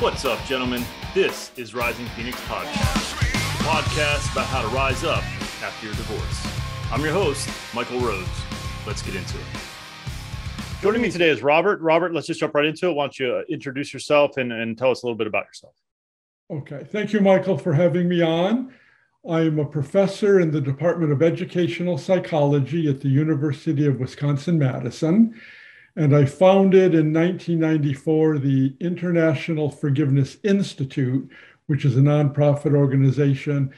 What's up, gentlemen? This is Rising Phoenix Podcast, podcast about how to rise up after your divorce. I'm your host, Michael Rhodes. Let's get into it. Joining me today is Robert. Robert, let's just jump right into it. Why don't you uh, introduce yourself and, and tell us a little bit about yourself? Okay. Thank you, Michael, for having me on. I am a professor in the Department of Educational Psychology at the University of Wisconsin Madison. And I founded in 1994 the International Forgiveness Institute, which is a nonprofit organization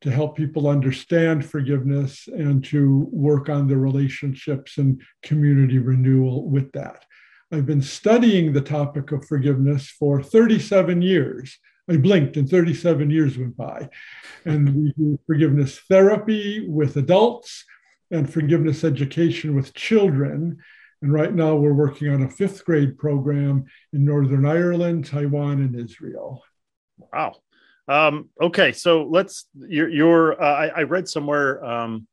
to help people understand forgiveness and to work on the relationships and community renewal with that. I've been studying the topic of forgiveness for 37 years. I blinked and 37 years went by. And we do forgiveness therapy with adults and forgiveness education with children. And right now we're working on a fifth grade program in Northern Ireland, Taiwan, and Israel. Wow. Um, okay, so let's. Your, your uh, I, I, read somewhere um,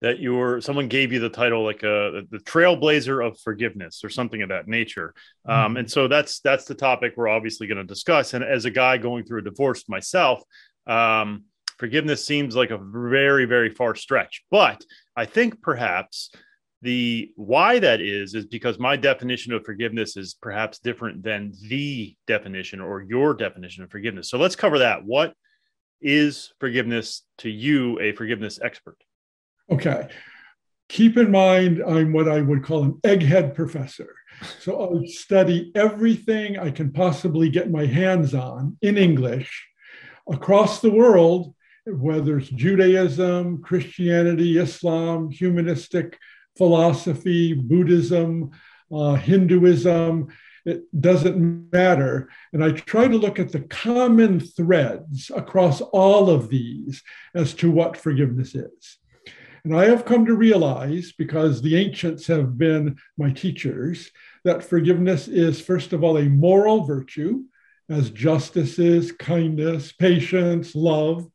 that your someone gave you the title like a uh, the trailblazer of forgiveness or something of that nature. Um, mm-hmm. And so that's that's the topic we're obviously going to discuss. And as a guy going through a divorce myself, um, forgiveness seems like a very very far stretch. But I think perhaps the why that is is because my definition of forgiveness is perhaps different than the definition or your definition of forgiveness. So let's cover that. What is forgiveness to you a forgiveness expert? Okay. Keep in mind i'm what i would call an egghead professor. So i study everything i can possibly get my hands on in english across the world whether it's judaism christianity islam humanistic philosophy, Buddhism, uh, Hinduism, it doesn't matter. And I try to look at the common threads across all of these as to what forgiveness is. And I have come to realize, because the ancients have been my teachers, that forgiveness is, first of all, a moral virtue, as justice is, kindness, patience, love.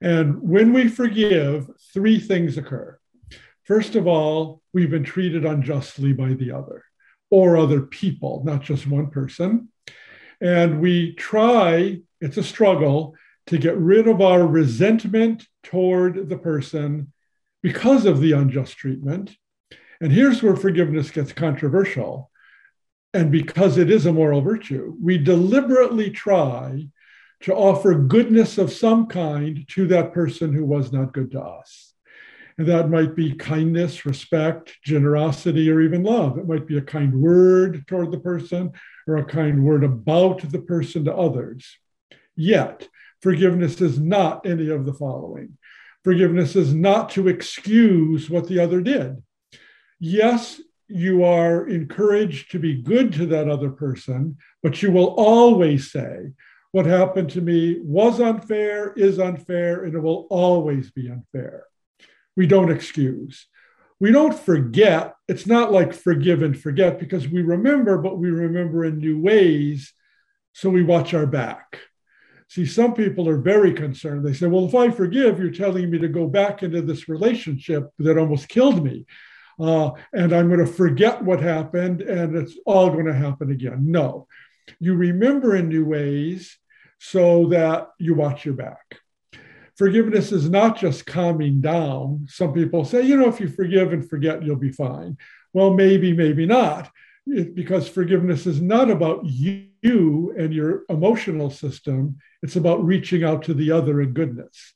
And when we forgive, three things occur. First of all, we've been treated unjustly by the other or other people, not just one person. And we try, it's a struggle, to get rid of our resentment toward the person because of the unjust treatment. And here's where forgiveness gets controversial. And because it is a moral virtue, we deliberately try to offer goodness of some kind to that person who was not good to us. And that might be kindness, respect, generosity, or even love. It might be a kind word toward the person or a kind word about the person to others. Yet, forgiveness is not any of the following. Forgiveness is not to excuse what the other did. Yes, you are encouraged to be good to that other person, but you will always say, What happened to me was unfair, is unfair, and it will always be unfair we don't excuse. We don't forget. It's not like forgive and forget because we remember, but we remember in new ways. So we watch our back. See, some people are very concerned. They say, well, if I forgive, you're telling me to go back into this relationship that almost killed me. Uh, and I'm going to forget what happened and it's all going to happen again. No, you remember in new ways so that you watch your back forgiveness is not just calming down. Some people say, you know, if you forgive and forget, you'll be fine. Well, maybe, maybe not, it, because forgiveness is not about you and your emotional system. It's about reaching out to the other in goodness.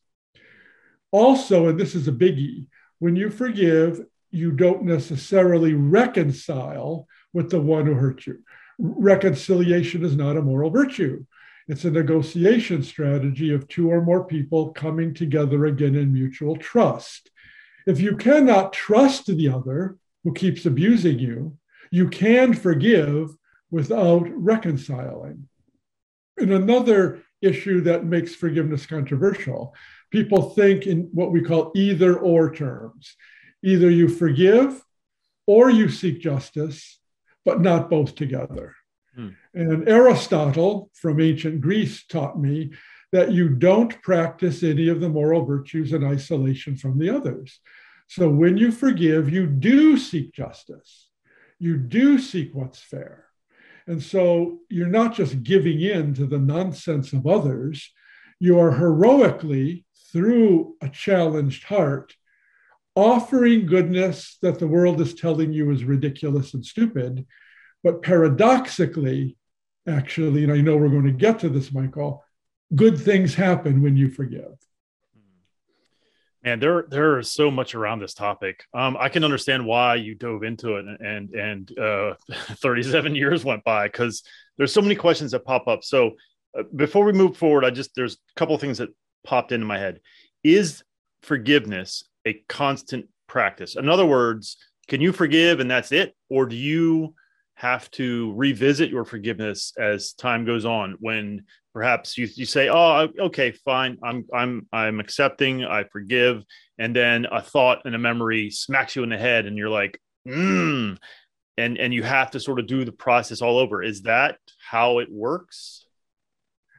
Also, and this is a biggie, when you forgive, you don't necessarily reconcile with the one who hurt you. Reconciliation is not a moral virtue. It's a negotiation strategy of two or more people coming together again in mutual trust. If you cannot trust the other who keeps abusing you, you can forgive without reconciling. And another issue that makes forgiveness controversial people think in what we call either or terms. Either you forgive or you seek justice, but not both together. And Aristotle from ancient Greece taught me that you don't practice any of the moral virtues in isolation from the others. So when you forgive, you do seek justice, you do seek what's fair. And so you're not just giving in to the nonsense of others, you are heroically, through a challenged heart, offering goodness that the world is telling you is ridiculous and stupid. But paradoxically, actually, and I know we're going to get to this, Michael, good things happen when you forgive. And there, there is so much around this topic. Um, I can understand why you dove into it, and and uh, 37 years went by because there's so many questions that pop up. So uh, before we move forward, I just there's a couple things that popped into my head. Is forgiveness a constant practice? In other words, can you forgive and that's it, or do you have to revisit your forgiveness as time goes on when perhaps you, you say oh okay fine. I'm i'm i'm accepting. I forgive. And then a thought and a memory smacks you in the head and you're like mm, and and you have to sort of do the process all over. Is that how it works?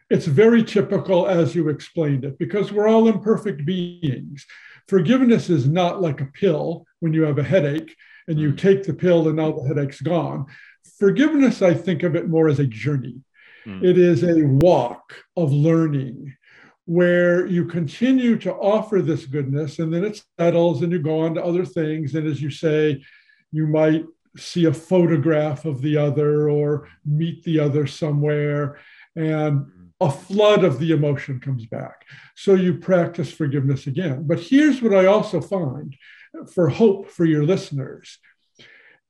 It's very typical as you explained it because we're all imperfect beings. Forgiveness is not like a pill when you have a headache and you mm. take the pill and now the headache's gone forgiveness, I think of it more as a journey. Mm. It is a walk of learning where you continue to offer this goodness and then it settles and you go on to other things. And as you say, you might see a photograph of the other or meet the other somewhere and a flood of the emotion comes back. So you practice forgiveness again. But here's what I also find for hope for your listeners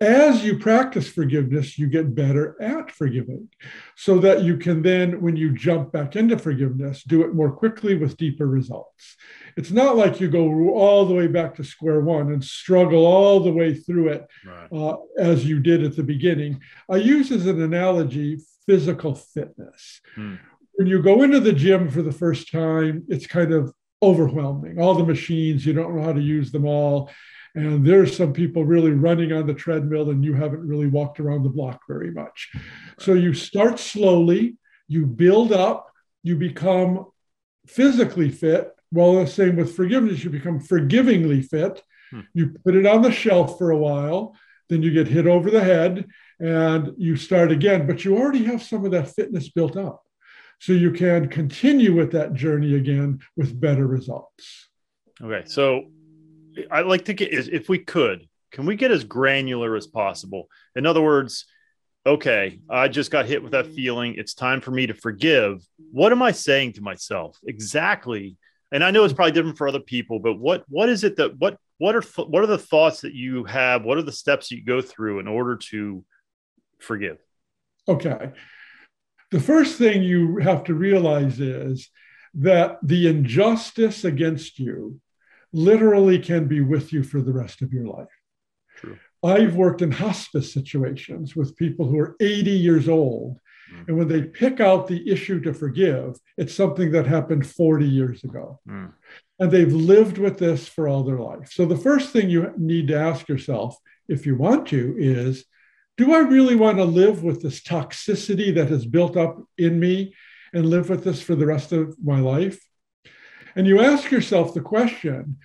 as you practice forgiveness, you get better at forgiving so that you can then, when you jump back into forgiveness, do it more quickly with deeper results. It's not like you go all the way back to square one and struggle all the way through it right. uh, as you did at the beginning. I use as an analogy physical fitness. Hmm. When you go into the gym for the first time, it's kind of overwhelming. All the machines, you don't know how to use them all and there's some people really running on the treadmill and you haven't really walked around the block very much. So you start slowly you build up you become physically fit. Well the same with forgiveness. You become forgivingly fit. Hmm. you put it on the shelf for a while then you get hit over the head and you start again. But you already have some of that fitness built up. So you can continue with that journey again with better results. Okay so I'd like to get if we could, can we get as granular as possible? In other words, okay, I just got hit with that feeling. It's time for me to forgive. What am I saying to myself exactly? And I know it's probably different for other people, but what what is it that what what are what are the thoughts that you have? What are the steps you go through in order to forgive? Okay. The first thing you have to realize is that the injustice against you literally can be with you for the rest of your life. True. I've worked in hospice situations with people who are 80 years old. Mm. And when they pick out the issue to forgive, it's something that happened 40 years ago. Mm. And they've lived with this for all their life. So the first thing you need to ask yourself, if you want to, is do I really want to live with this toxicity that has built up in me and live with this for the rest of my life? And you ask yourself the question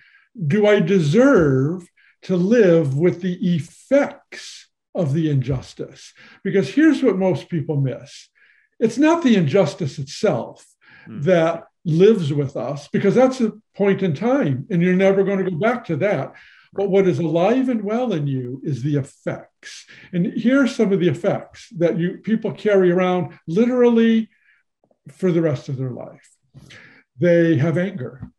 do I deserve to live with the effects of the injustice? Because here's what most people miss it's not the injustice itself mm. that lives with us, because that's a point in time, and you're never going to go back to that. But what is alive and well in you is the effects. And here are some of the effects that you people carry around literally for the rest of their life they have anger.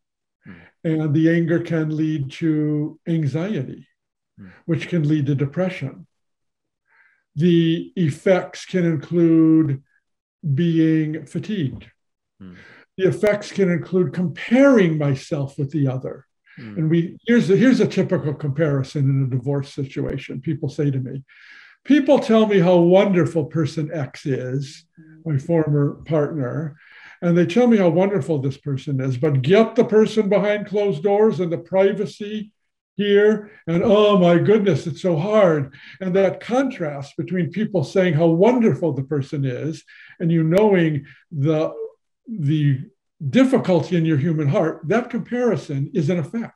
Hmm. And the anger can lead to anxiety, hmm. which can lead to depression. The effects can include being fatigued. Hmm. The effects can include comparing myself with the other. And we here's a, here's a typical comparison in a divorce situation. People say to me, people tell me how wonderful person X is, my former partner, and they tell me how wonderful this person is, but get the person behind closed doors and the privacy here, and oh my goodness, it's so hard. And that contrast between people saying how wonderful the person is and you knowing the, the difficulty in your human heart, that comparison is an effect,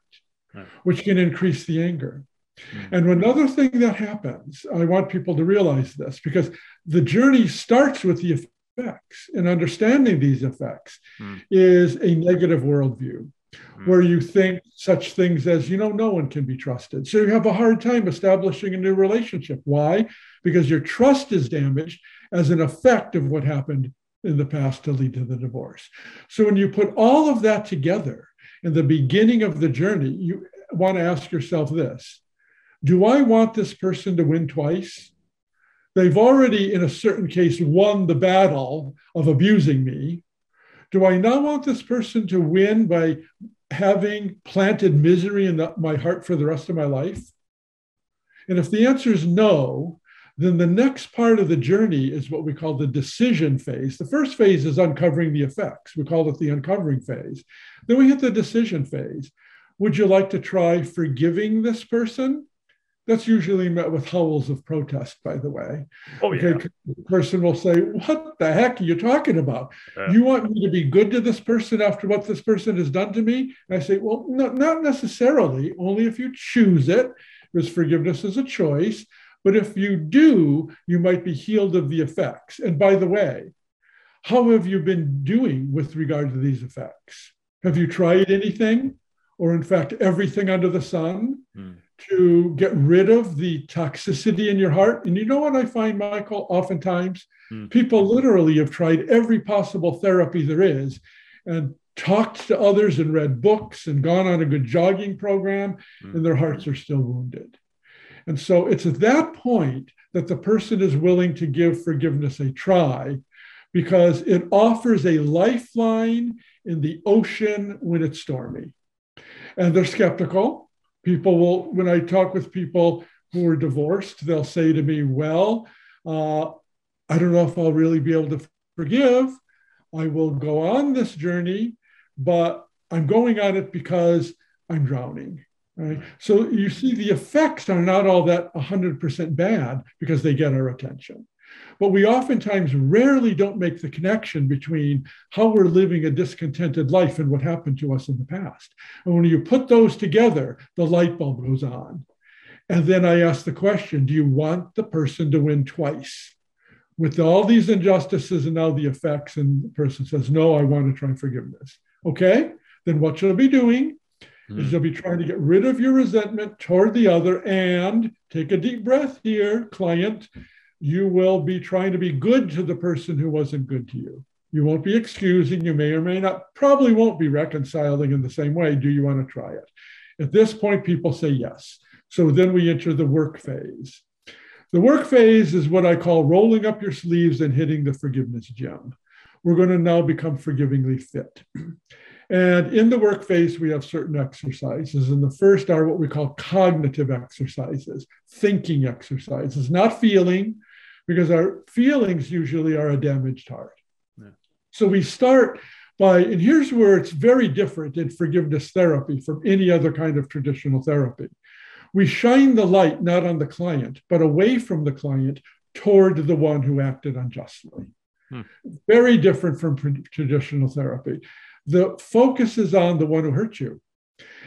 right. which can increase the anger. Mm-hmm. And another thing that happens, I want people to realize this because the journey starts with the effects, and understanding these effects mm. is a negative worldview mm. where you think such things as, you know, no one can be trusted. So you have a hard time establishing a new relationship. Why? Because your trust is damaged as an effect of what happened in the past to lead to the divorce. So when you put all of that together in the beginning of the journey, you want to ask yourself this Do I want this person to win twice? They've already, in a certain case, won the battle of abusing me. Do I now want this person to win by having planted misery in the, my heart for the rest of my life? And if the answer is no, then the next part of the journey is what we call the decision phase. The first phase is uncovering the effects. We call it the uncovering phase. Then we hit the decision phase. Would you like to try forgiving this person? That's usually met with howls of protest, by the way. Oh, yeah. Okay, the person will say, What the heck are you talking about? Yeah. You want me to be good to this person after what this person has done to me? And I say, Well, no, not necessarily, only if you choose it, because forgiveness is a choice. But if you do, you might be healed of the effects. And by the way, how have you been doing with regard to these effects? Have you tried anything, or in fact, everything under the sun? Mm to get rid of the toxicity in your heart. And you know what I find, Michael? Oftentimes, mm. people literally have tried every possible therapy there is and talked to others and read books and gone on a good jogging program, mm. and their hearts are still wounded. And so it's at that point that the person is willing to give forgiveness a try because it offers a lifeline in the ocean when it's stormy. And they're skeptical people will, when I talk with people who are divorced, they'll say to me, Well, uh, I don't know if I'll really be able to forgive. I will go on this journey, but I'm going on it because I'm drowning. Right? So you see, the effects are not all that 100% bad because they get our attention. But we oftentimes rarely don't make the connection between how we're living a discontented life and what happened to us in the past. And when you put those together, the light bulb goes on. And then I ask the question do you want the person to win twice? With all these injustices and now the effects, and the person says, No, I want to try forgiveness. Okay, then what you'll be doing mm. is you'll be trying to get rid of your resentment toward the other and take a deep breath here, client you will be trying to be good to the person who wasn't good to you. You won't be excusing, you may or may not, probably won't be reconciling in the same way. Do you want to try it? At this point, people say yes. So then we enter the work phase. The work phase is what I call rolling up your sleeves and hitting the forgiveness gym. We're going to now become forgivingly fit. And in the work phase, we have certain exercises. And the first are what we call cognitive exercises, thinking exercises, not feeling, because our feelings usually are a damaged heart. Yeah. So we start by, and here's where it's very different in forgiveness therapy from any other kind of traditional therapy. We shine the light not on the client, but away from the client toward the one who acted unjustly. Hmm. Very different from traditional therapy. The focus is on the one who hurt you.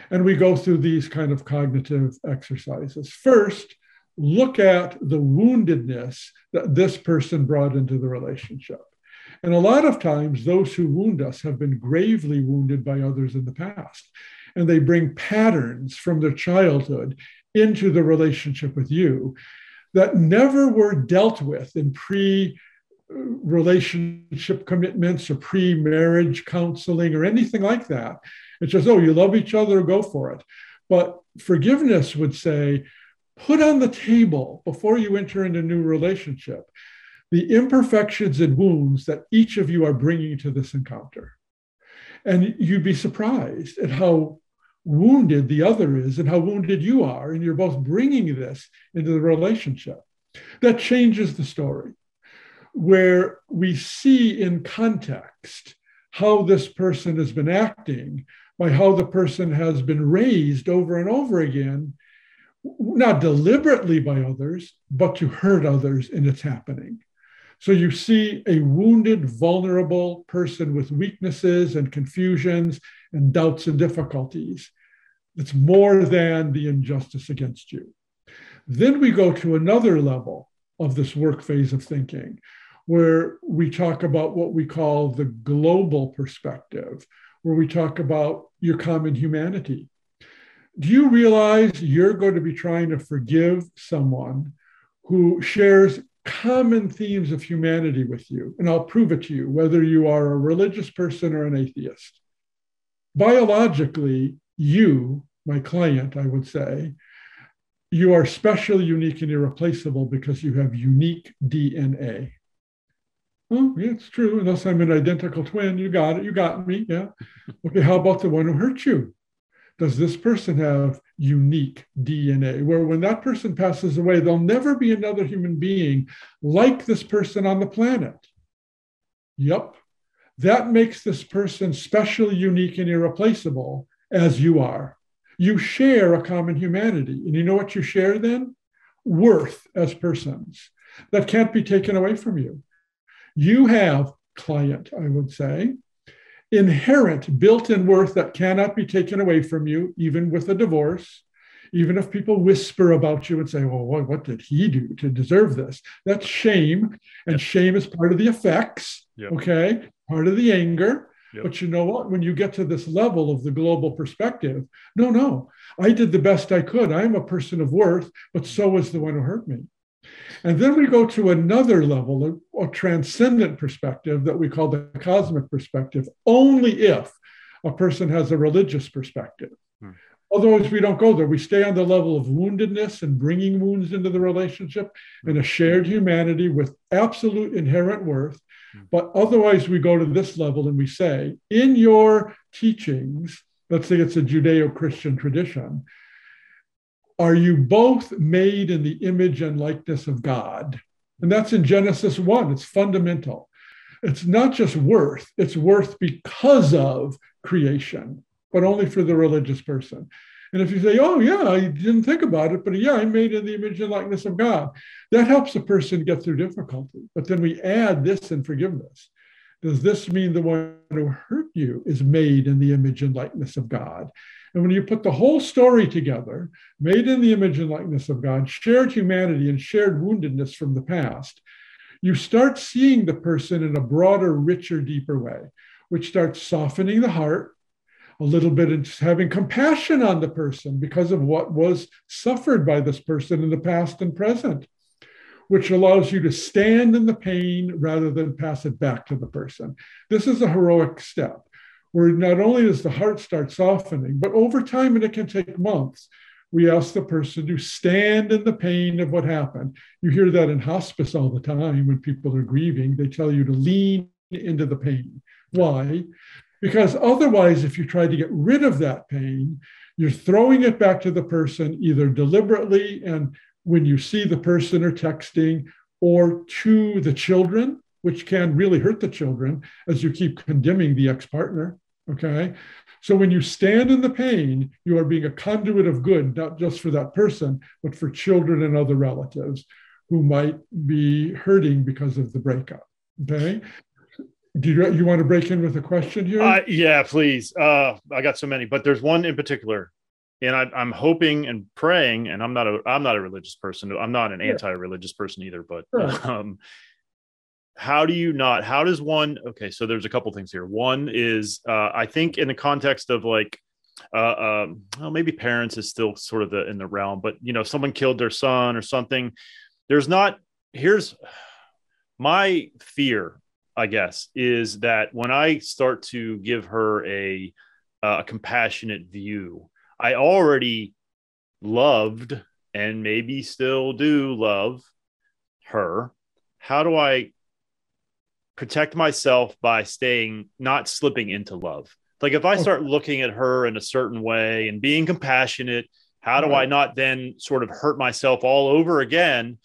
And we go through these kind of cognitive exercises. First, look at the woundedness that this person brought into the relationship. And a lot of times, those who wound us have been gravely wounded by others in the past. And they bring patterns from their childhood into the relationship with you that never were dealt with in pre relationship commitments or pre marriage counseling or anything like that. It's just, oh, you love each other, go for it. But forgiveness would say, put on the table before you enter into a new relationship the imperfections and wounds that each of you are bringing to this encounter. And you'd be surprised at how wounded the other is and how wounded you are. And you're both bringing this into the relationship. That changes the story, where we see in context how this person has been acting by how the person has been raised over and over again not deliberately by others, but to hurt others in its happening. So you see a wounded, vulnerable person with weaknesses and confusions and doubts and difficulties. It's more than the injustice against you. Then we go to another level of this work phase of thinking, where we talk about what we call the global perspective, where we talk about your common humanity. Do you realize you're going to be trying to forgive someone who shares common themes of humanity with you? And I'll prove it to you, whether you are a religious person or an atheist. Biologically, you, my client, I would say, you are special, unique, and irreplaceable because you have unique DNA. Oh, yeah, it's true. Unless I'm an identical twin, you got it. You got me. Yeah. Okay. How about the one who hurt you? Does this person have unique DNA? Where when that person passes away, there'll never be another human being like this person on the planet. Yep. That makes this person special, unique, and irreplaceable as you are. You share a common humanity. And you know what you share then? Worth as persons that can't be taken away from you. You have, client, I would say, inherent built in worth that cannot be taken away from you, even with a divorce. Even if people whisper about you and say, well, what, what did he do to deserve this? That's shame. And yep. shame is part of the effects, yep. okay? Part of the anger. Yep. But you know what? When you get to this level of the global perspective, no, no, I did the best I could. I'm a person of worth, but so was the one who hurt me. And then we go to another level, a, a transcendent perspective that we call the cosmic perspective, only if a person has a religious perspective. Hmm. Otherwise, we don't go there. We stay on the level of woundedness and bringing wounds into the relationship and a shared humanity with absolute inherent worth. But otherwise, we go to this level and we say, in your teachings, let's say it's a Judeo Christian tradition, are you both made in the image and likeness of God? And that's in Genesis 1. It's fundamental. It's not just worth, it's worth because of creation, but only for the religious person. And if you say, oh, yeah, I didn't think about it, but yeah, I'm made in the image and likeness of God, that helps a person get through difficulty. But then we add this in forgiveness. Does this mean the one who hurt you is made in the image and likeness of God? And when you put the whole story together, made in the image and likeness of God, shared humanity and shared woundedness from the past, you start seeing the person in a broader, richer, deeper way, which starts softening the heart a little bit and just having compassion on the person because of what was suffered by this person in the past and present, which allows you to stand in the pain rather than pass it back to the person. This is a heroic step where not only does the heart start softening, but over time, and it can take months, we ask the person to stand in the pain of what happened. You hear that in hospice all the time when people are grieving. They tell you to lean into the pain. Why? Because otherwise, if you try to get rid of that pain, you're throwing it back to the person either deliberately and when you see the person or texting, or to the children, which can really hurt the children as you keep condemning the ex partner. Okay. So when you stand in the pain, you are being a conduit of good, not just for that person, but for children and other relatives who might be hurting because of the breakup. Okay. Do you, you want to break in with a question here? Uh, yeah, please. Uh, I got so many, but there's one in particular, and I, am hoping and praying. And I'm not a I'm not a religious person. I'm not an anti-religious person either. But sure. um, how do you not how does one okay so there's a couple things here one is uh, i think in the context of like uh, um, well, maybe parents is still sort of the in the realm but you know someone killed their son or something there's not here's my fear i guess is that when i start to give her a a compassionate view i already loved and maybe still do love her how do i protect myself by staying not slipping into love. Like if I oh. start looking at her in a certain way and being compassionate, how do right. I not then sort of hurt myself all over again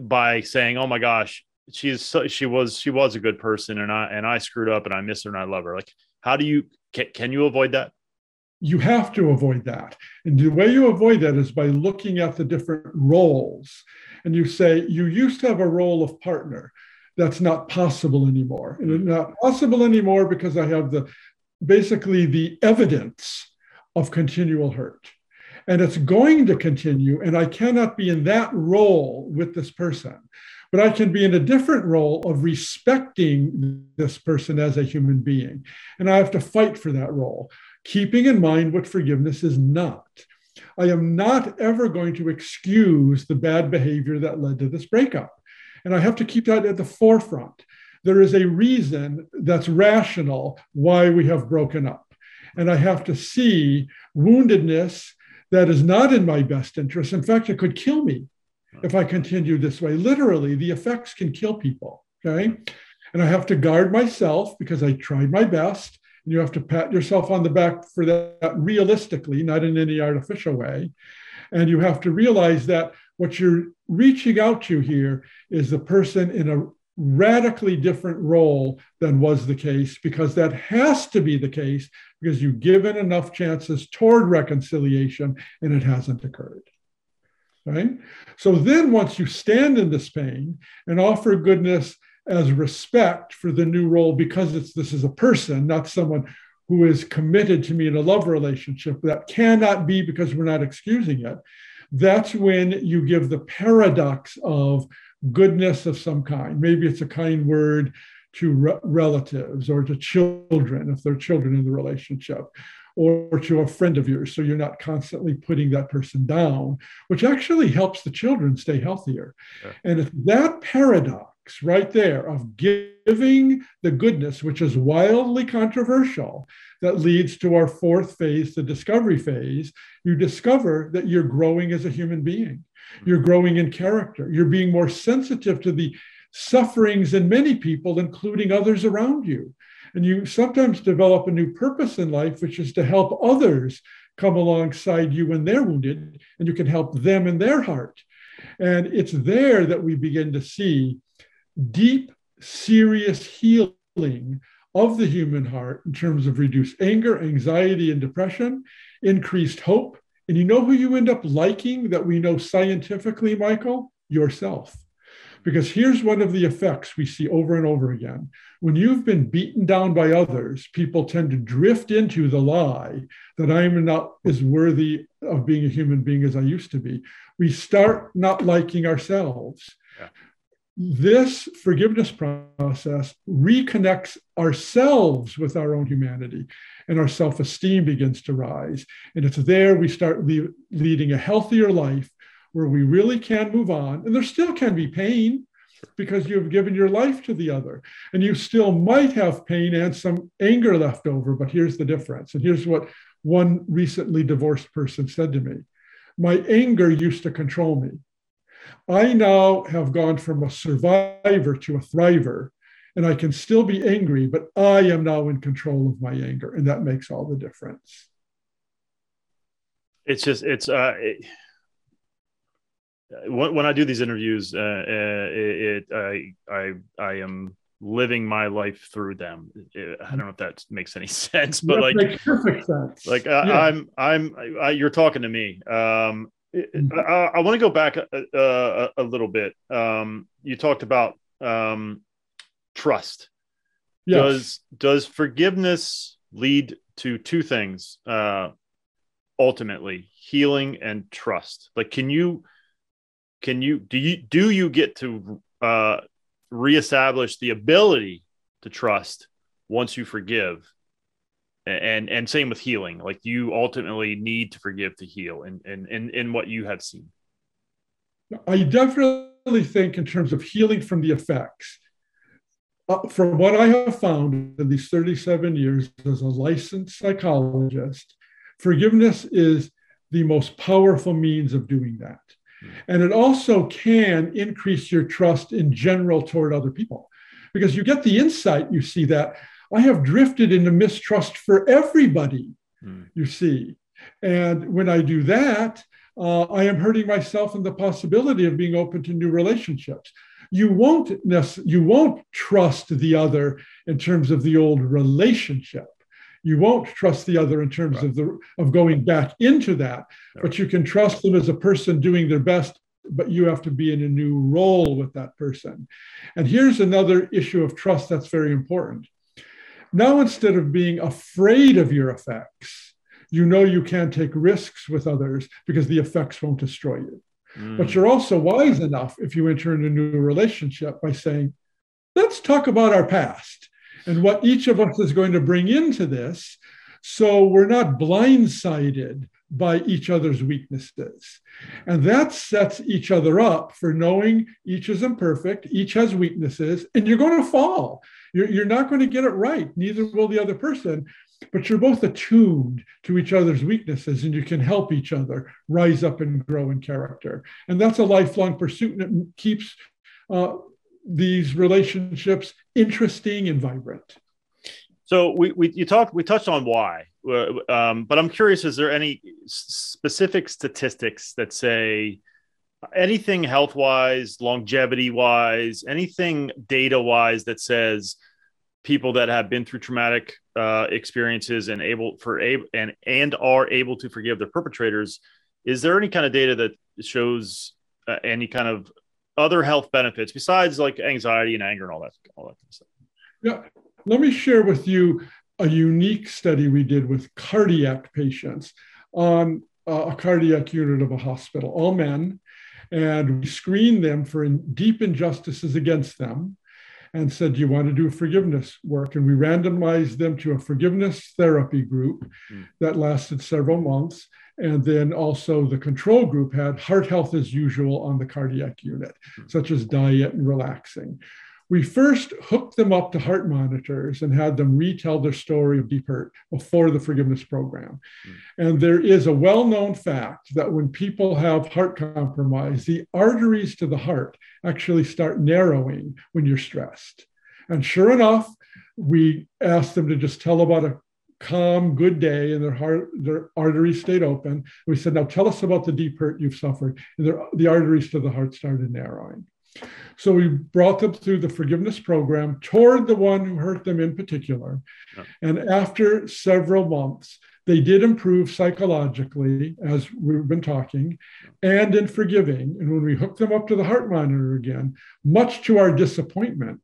by saying, "Oh my gosh, she's so, she was she was a good person and I and I screwed up and I miss her and I love her." Like how do you can, can you avoid that? You have to avoid that. And the way you avoid that is by looking at the different roles. And you say, you used to have a role of partner that's not possible anymore. And it's not possible anymore because I have the basically the evidence of continual hurt. and it's going to continue. And I cannot be in that role with this person, but I can be in a different role of respecting this person as a human being. And I have to fight for that role, keeping in mind what forgiveness is not. I am not ever going to excuse the bad behavior that led to this breakup. And I have to keep that at the forefront. There is a reason that's rational why we have broken up. And I have to see woundedness that is not in my best interest. In fact, it could kill me if I continue this way. Literally, the effects can kill people. Okay. And I have to guard myself because I tried my best. And you have to pat yourself on the back for that realistically, not in any artificial way. And you have to realize that what you're reaching out to here is the person in a radically different role than was the case, because that has to be the case because you've given enough chances toward reconciliation and it hasn't occurred. Right? So then, once you stand in this pain and offer goodness as respect for the new role, because it's this is a person, not someone who is committed to me in a love relationship, that cannot be because we're not excusing it. That's when you give the paradox of goodness of some kind. Maybe it's a kind word to re- relatives or to children, if they're children in the relationship, or to a friend of yours. So you're not constantly putting that person down, which actually helps the children stay healthier. Yeah. And it's that paradox right there of giving the goodness, which is wildly controversial, that leads to our fourth phase, the discovery phase. You discover that you're growing as a human being. Hmm. You're growing in character. You're being more sensitive to the sufferings in many people, including others around you. And you sometimes develop a new purpose in life, which is to help others come alongside you when they're wounded, and you can help them in their heart. And it's there that we begin to see deep, serious healing of the human heart in terms of reduced anger, anxiety, and depression, increased hope. And you know who you end up liking that we know scientifically, Michael? Yourself. Because here's one of the effects we see over and over again. When you've been beaten down by others, people tend to drift into the lie that I am not as worthy of being a human being as I used to be. We start not liking ourselves. Yeah. This forgiveness process reconnects ourselves with our own humanity, and our self esteem begins to rise. And it's there we start le- leading a healthier life where we really can move on. And there still can be pain because you have given your life to the other. And you still might have pain and some anger left over. But here's the difference. And here's what one recently divorced person said to me My anger used to control me. I now have gone from a survivor to a thriver. And I can still be angry, but I am now in control of my anger. And that makes all the difference. It's just, it's, uh, it when, I do these interviews, uh, uh it, I I I am living my life through them. I don't know if that makes any sense, but that like perfect sense. Like uh, yeah. I'm I'm I, you're talking to me. Um, mm-hmm. I, I want to go back a, a, a, little bit. Um, you talked about um, trust. Yes. Does does forgiveness lead to two things? Uh, ultimately, healing and trust. Like, can you can you do you do you get to uh, reestablish the ability to trust once you forgive? And and same with healing. Like you ultimately need to forgive to heal, and and in, in, what you have seen. I definitely think in terms of healing from the effects. Uh, from what I have found in these 37 years as a licensed psychologist, forgiveness is the most powerful means of doing that. And it also can increase your trust in general toward other people because you get the insight, you see that I have drifted into mistrust for everybody, mm. you see. And when I do that, uh, I am hurting myself in the possibility of being open to new relationships. You won't you won't trust the other in terms of the old relationship you won't trust the other in terms right. of the of going back into that right. but you can trust them as a person doing their best but you have to be in a new role with that person and here's another issue of trust that's very important now instead of being afraid of your effects You know you can't take risks with others because the effects won't destroy you. Mm. But you're also wise enough if you enter into a new relationship by saying, let's talk about our past and what each of us is going to bring into this so we're not blindsided by each other's weaknesses. And that sets each other up for knowing each is imperfect, each has weaknesses, and you're going to fall. You're, you're not going to get it right. Neither will the other person, but you're both attuned to each other's weaknesses and you can help each other rise up and grow in character. And that's a lifelong pursuit and it keeps uh, these relationships interesting and vibrant. So we, we you talked we touched on why, uh, um, but I'm curious: is there any specific statistics that say anything health wise, longevity wise, anything data wise that says people that have been through traumatic uh, experiences and able for able and and are able to forgive their perpetrators? Is there any kind of data that shows uh, any kind of other health benefits besides like anxiety and anger and all that all that kind of stuff? Yeah, let me share with you a unique study we did with cardiac patients on a cardiac unit of a hospital, all men, and we screened them for deep injustices against them and said, Do you want to do forgiveness work? And we randomized them to a forgiveness therapy group mm. that lasted several months. And then also the control group had heart health as usual on the cardiac unit, mm. such as diet and relaxing we first hooked them up to heart monitors and had them retell their story of deep hurt before the forgiveness program. Mm. And there is a well known fact that when people have heart compromise, the arteries to the heart actually start narrowing when you're stressed. And sure enough, we asked them to just tell about a calm, good day, and their heart, their arteries stayed open. We said, "Now tell us about the deep hurt you've suffered." And their, the arteries to the heart started narrowing. So we brought them through the forgiveness program toward the one who hurt them in particular. Yeah. And after several months, they did improve psychologically, as we've been talking, and in forgiving. And when we hooked them up to the heart monitor again, much to our disappointment,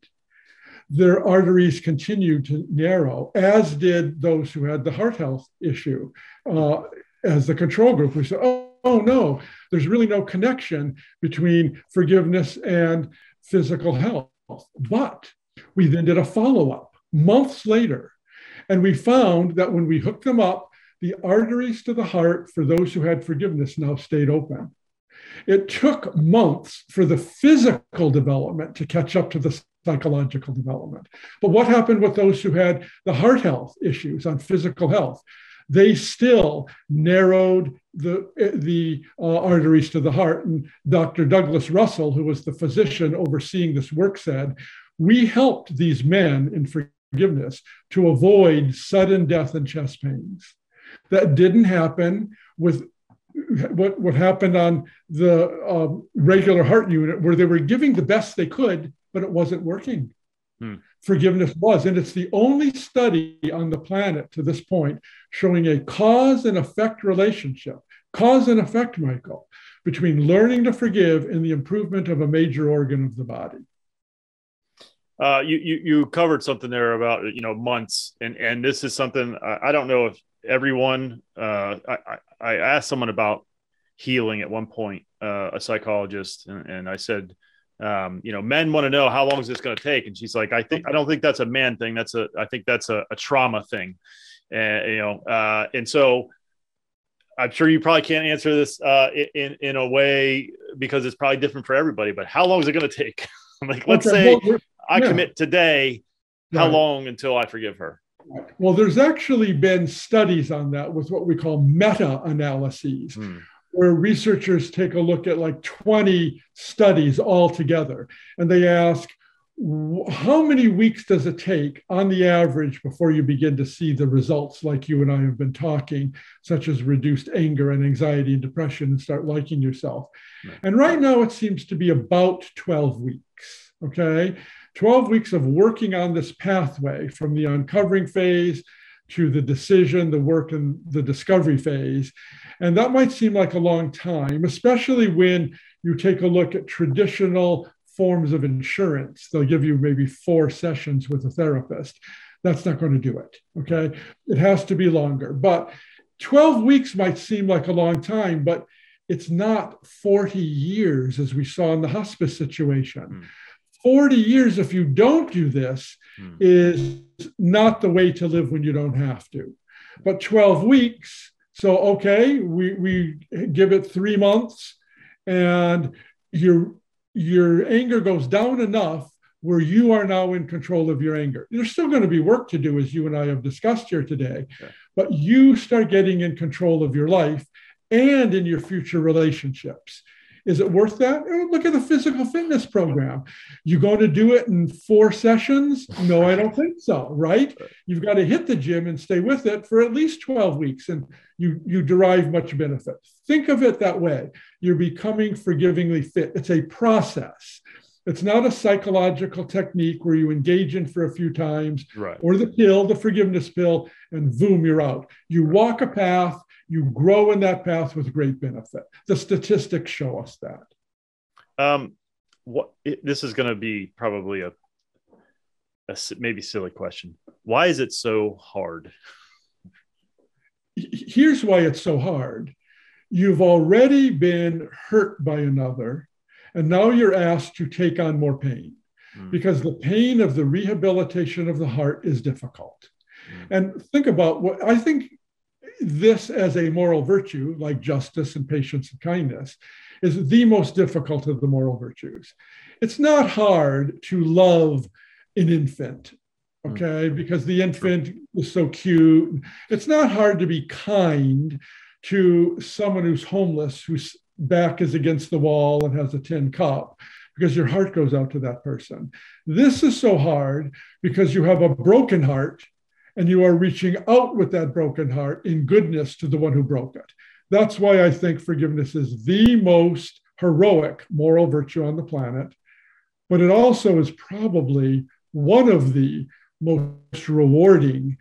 their arteries continued to narrow, as did those who had the heart health issue. Uh, as the control group, we said, oh, oh no, there's really no connection between forgiveness and physical health. But we then did a follow up months later, and we found that when we hooked them up, the arteries to the heart for those who had forgiveness now stayed open. It took months for the physical development to catch up to the psychological development. But what happened with those who had the heart health issues on physical health? they still narrowed the, the uh, arteries to the heart. And Dr. Douglas Russell, who was the physician overseeing this work, said, We helped these men in forgiveness to avoid sudden death and chest pains. That didn't happen with what, what happened on the uh, regular heart unit, where they were giving the best they could, but it wasn't working. Hmm. Forgiveness was. And it's the only study on the planet to this point showing a cause and effect relationship, cause and effect, Michael, between learning to forgive and the improvement of a major organ of the body. Uh, you, you, you covered something there about you know months, and and this is something I, I don't know if everyone. Uh, I, I asked someone about healing at one point, uh, a psychologist, and, and I said, um, you know, men want to know how long is this going to take, and she's like, I think I don't think that's a man thing. That's a I think that's a, a trauma thing, and you know, uh, and so I'm sure you probably can't answer this uh, in in a way because it's probably different for everybody. But how long is it going to take? like, let's okay, say well, I yeah. commit today. How long until I forgive her? Well, there's actually been studies on that with what we call meta analyses. Hmm where researchers take a look at like 20 studies all together and they ask how many weeks does it take on the average before you begin to see the results like you and I have been talking, such as reduced anger and anxiety and depression and start liking yourself? Right. And right now it seems to be about 12 weeks. Okay. 12 weeks of working on this pathway from the uncovering phase to the decision, the work, and the discovery phase. And that might seem like a long time, especially when you take a look at traditional forms of insurance. They'll give you maybe four sessions with a therapist. That's not going to do it. Okay. It has to be longer. But 12 weeks might seem like a long time, but it's not 40 years as we saw in the hospice situation. Mm. 40 years, if you don't do this, mm. is not the way to live when you don't have to. But 12 weeks, so okay, we, we give it three months and your, your anger goes down enough where you are now in control of your anger. There's still going to be work to do, as you and I have discussed here today, okay. but you start getting in control of your life and in your future relationships. Is it worth that? Oh, look at the physical fitness program. You going to do it in four sessions? No, I don't think so, right? You've got to hit the gym and stay with it for at least 12 weeks and you, you derive much benefit. Think of it that way. You're becoming forgivingly fit. It's a process. It's not a psychological technique where you engage in for a few times right. or the pill, the forgiveness pill, and boom, you're out. You walk a path, you grow in that path with great benefit. The statistics show us that. Um, what it, this is going to be probably a, a maybe silly question. Why is it so hard? Here's why it's so hard. You've already been hurt by another and now you're asked to take on more pain mm. because the pain of the rehabilitation of the heart is difficult. Mm. And think about what I think this as a moral virtue, like justice and patience and kindness, is the most difficult of the moral virtues. It's not hard to love an infant, hmm. okay, because the infant is so cute. It's not hard to be kind to someone who's homeless, whose back is against the wall and has a tin cup because your heart goes out to that person. This is so hard because you have a broken heart and you are reaching out with that broken heart in goodness to the one who broke it. That's why I think forgiveness is the most heroic moral virtue on the planet, but it also is probably one of the most rewarding.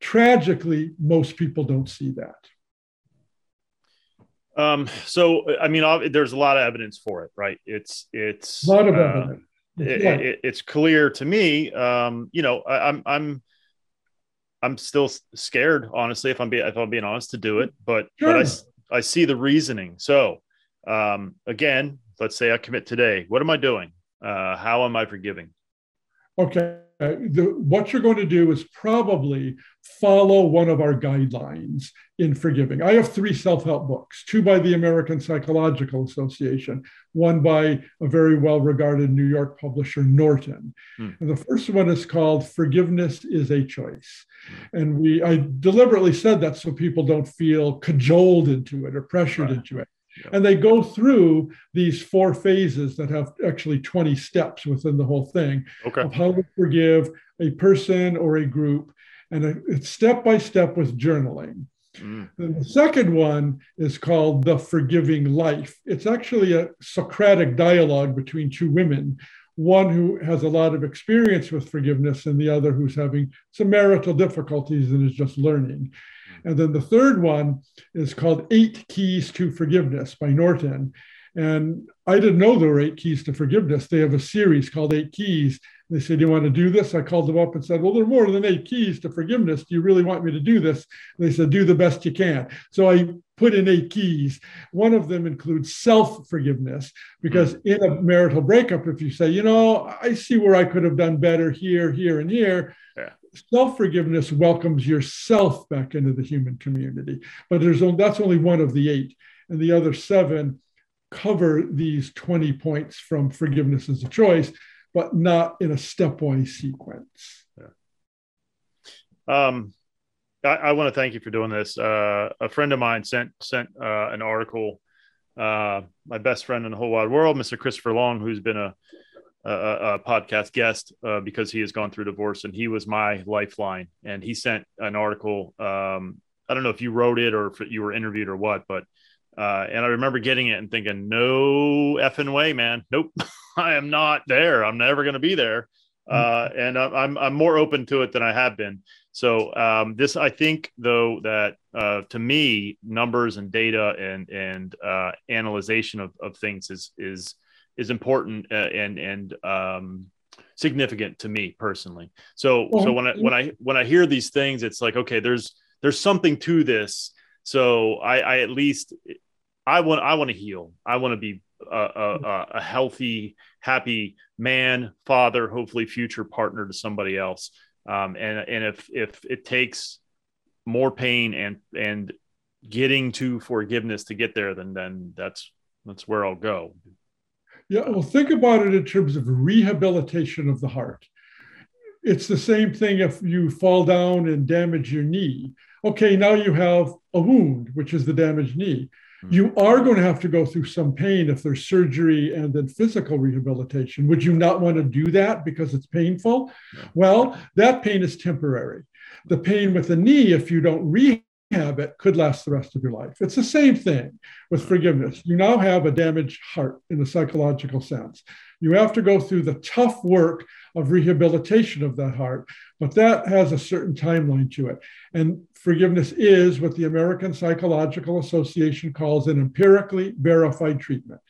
Tragically, most people don't see that. Um, so I mean, there's a lot of evidence for it, right? It's it's a lot of uh, evidence. It, it, it's clear to me. Um, you know, I, I'm I'm I'm still scared, honestly, if I'm being if I'm being honest, to do it. But sure. but I I see the reasoning. So um, again, let's say I commit today. What am I doing? Uh, how am I forgiving? Okay. The, what you're going to do is probably follow one of our guidelines in forgiving. I have three self help books two by the American Psychological Association, one by a very well regarded New York publisher, Norton. Hmm. And the first one is called Forgiveness is a Choice. And we, I deliberately said that so people don't feel cajoled into it or pressured right. into it. And they go through these four phases that have actually 20 steps within the whole thing okay. of how to forgive a person or a group. And it's step by step with journaling. Mm. The second one is called The Forgiving Life. It's actually a Socratic dialogue between two women, one who has a lot of experience with forgiveness and the other who's having some marital difficulties and is just learning. Mm. And then the third one is called Eight Keys to Forgiveness by Norton. And I didn't know there were eight keys to forgiveness. They have a series called Eight Keys. They said, Do you want to do this? I called them up and said, Well, there are more than eight keys to forgiveness. Do you really want me to do this? And they said, Do the best you can. So I put in eight keys. One of them includes self forgiveness, because hmm. in a marital breakup, if you say, You know, I see where I could have done better here, here, and here, yeah self forgiveness welcomes yourself back into the human community. But there's only, that's only one of the eight, and the other seven cover these 20 points from forgiveness as a choice, but not in a stepwise sequence. Yeah. Um, I, I want to thank you for doing this. Uh, a friend of mine sent sent uh, an article. Uh, my best friend in the whole wide world, Mr. Christopher Long, who's been a a, a podcast guest uh, because he has gone through divorce and he was my lifeline. And he sent an article. Um, I don't know if you wrote it or if you were interviewed or what, but uh, and I remember getting it and thinking, no effing way, man. Nope, I am not there. I'm never going to be there. Hmm. Uh, and I'm I'm more open to it than I have been. So um, this, I think, though, that uh, to me, numbers and data and and uh, analyzation of, of things is is is important uh, and and um, significant to me personally. So so when I when I when I hear these things, it's like okay, there's there's something to this So I, I at least I want I want to heal. I want to be a, a, a, healthy, happy man, father, hopefully future partner to somebody else. Um, and and if if it takes more pain and and getting to forgiveness to get there, then then that's that's where I'll go. Yeah, well, think about it in terms of rehabilitation of the heart. It's the same thing if you fall down and damage your knee. Okay, now you have a wound, which is the damaged knee. Hmm. You are going to have to go through some pain if there's surgery and then physical rehabilitation. Would you not want to do that because it's painful? Well, that pain is temporary. The pain with the knee, if you don't rehab habit could last the rest of your life. It's the same thing with forgiveness. You now have a damaged heart in a psychological sense. You have to go through the tough work of rehabilitation of that heart, but that has a certain timeline to it. And forgiveness is what the American Psychological Association calls an empirically verified treatment.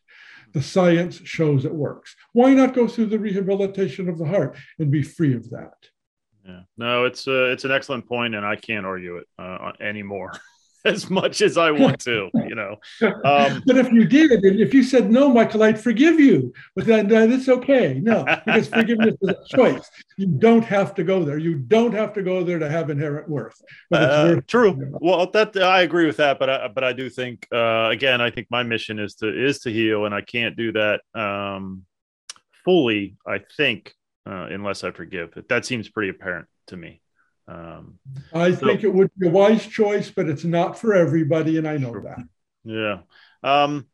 The science shows it works. Why not go through the rehabilitation of the heart and be free of that? Yeah, no, it's uh, it's an excellent point, and I can't argue it uh, anymore. as much as I want to, you know. Um, but if you did, if you said no, Michael, I'd forgive you, but then that's okay. No, because forgiveness is a choice. You don't have to go there. You don't have to go there to have inherent worth. Uh, true. Well, that I agree with that, but I, but I do think uh, again, I think my mission is to is to heal, and I can't do that um, fully. I think uh, unless I forgive. But that seems pretty apparent to me. Um, I so, think it would be a wise choice, but it's not for everybody, and I know sure. that. Yeah. Um,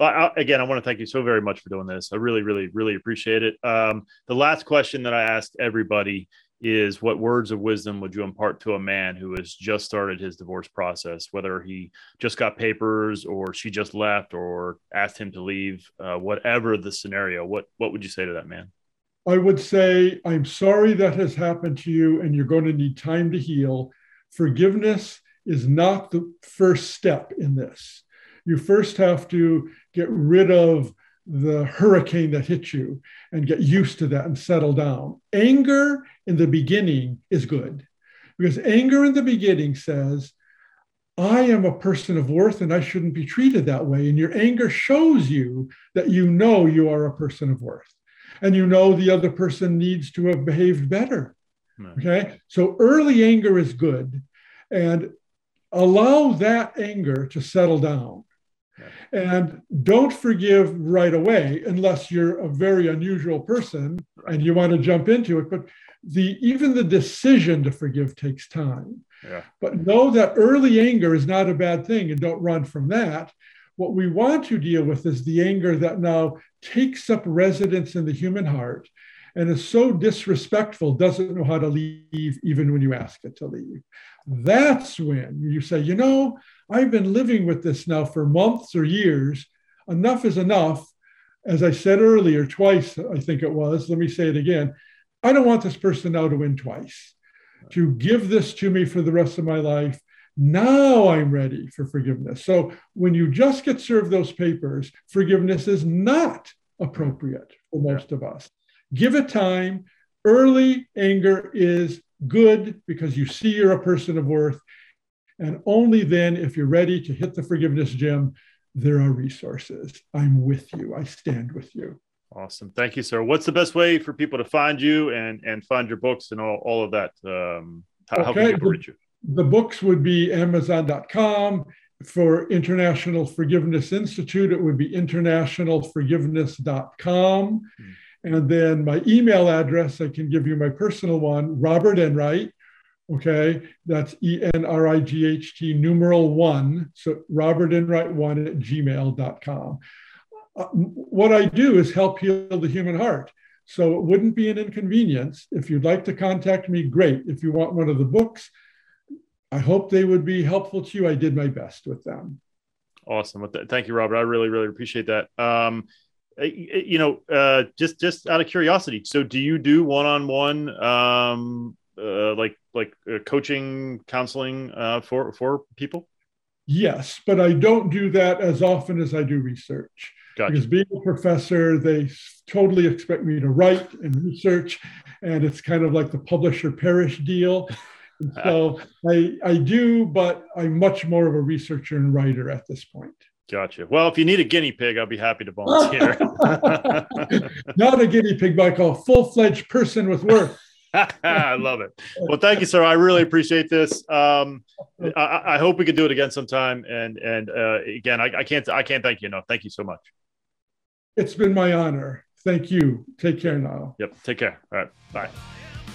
I, again, I want to thank you so very much for doing this. I really, really, really appreciate it. Um, the last question that I asked everybody is what words of wisdom would you impart to a man who has just started his divorce process, whether he just got papers or she just left or asked him to leave, uh, whatever the scenario, what, what would you say to that man? I would say, I'm sorry that has happened to you, and you're going to need time to heal. Forgiveness is not the first step in this. You first have to get rid of the hurricane that hit you and get used to that and settle down. Anger in the beginning is good because anger in the beginning says, I am a person of worth and I shouldn't be treated that way. And your anger shows you that you know you are a person of worth and you know the other person needs to have behaved better. Okay. So early anger is good and allow that anger to settle down. And don't forgive right away unless you're a very unusual person and you want to jump into it. But the even the decision to forgive takes time. Yeah. But know that early anger is not a bad thing and don't run from that. What we want to deal with is the anger that now takes up residence in the human heart and is so disrespectful, doesn't know how to leave even when you ask it to leave. That's when you say, you know, I've been living with this now for months or years. Enough is enough. As I said earlier, twice, I think it was, let me say it again. I don't want this person now to win twice, to give this to me for the rest of my life now I'm ready for forgiveness. So when you just get served those papers, forgiveness is not appropriate for most of us. Give it time. Early anger is good because you see you're a person of worth. And only then, if you're ready to hit the forgiveness gym, there are resources. I'm with you. I stand with you. Awesome. Thank you, sir. What's the best way for people to find you and, and find your books and all, all of that? Um, how, okay. how can people reach you? The books would be Amazon.com. For International Forgiveness Institute, it would be internationalforgiveness.com. Mm. And then my email address, I can give you my personal one, Robert Enright. Okay, that's E N R I G H T numeral one. So Robert Enright one at gmail.com. Uh, what I do is help heal the human heart. So it wouldn't be an inconvenience. If you'd like to contact me, great. If you want one of the books, I hope they would be helpful to you. I did my best with them. Awesome. Thank you, Robert. I really, really appreciate that. Um, you know, uh, just just out of curiosity, so do you do one-on-one, um, uh, like like uh, coaching, counseling uh, for for people? Yes, but I don't do that as often as I do research. Gotcha. Because being a professor, they totally expect me to write and research, and it's kind of like the publisher perish deal. so I, I do, but I'm much more of a researcher and writer at this point. Gotcha. Well, if you need a guinea pig, I'll be happy to volunteer. Not a guinea pig, Michael, full fledged person with work. I love it. Well, thank you, sir. I really appreciate this. Um, I, I, hope we can do it again sometime. And and uh, again, I, I can't I can't thank you enough. Thank you so much. It's been my honor. Thank you. Take care now. Yep. Take care. All right. Bye.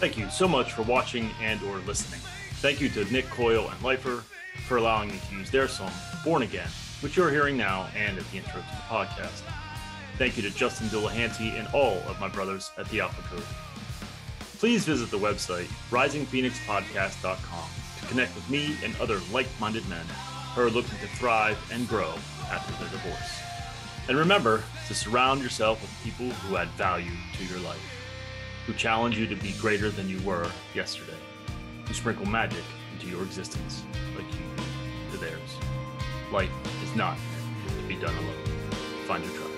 Thank you so much for watching and or listening. Thank you to Nick Coyle and Lifer for allowing me to use their song "Born Again," which you're hearing now, and at the intro to the podcast. Thank you to Justin Delahanty and all of my brothers at the Alpha Code please visit the website risingphoenixpodcast.com to connect with me and other like-minded men who are looking to thrive and grow after their divorce. And remember to surround yourself with people who add value to your life, who challenge you to be greater than you were yesterday, who sprinkle magic into your existence like you do to theirs. Life is not to be done alone. Find your tribe.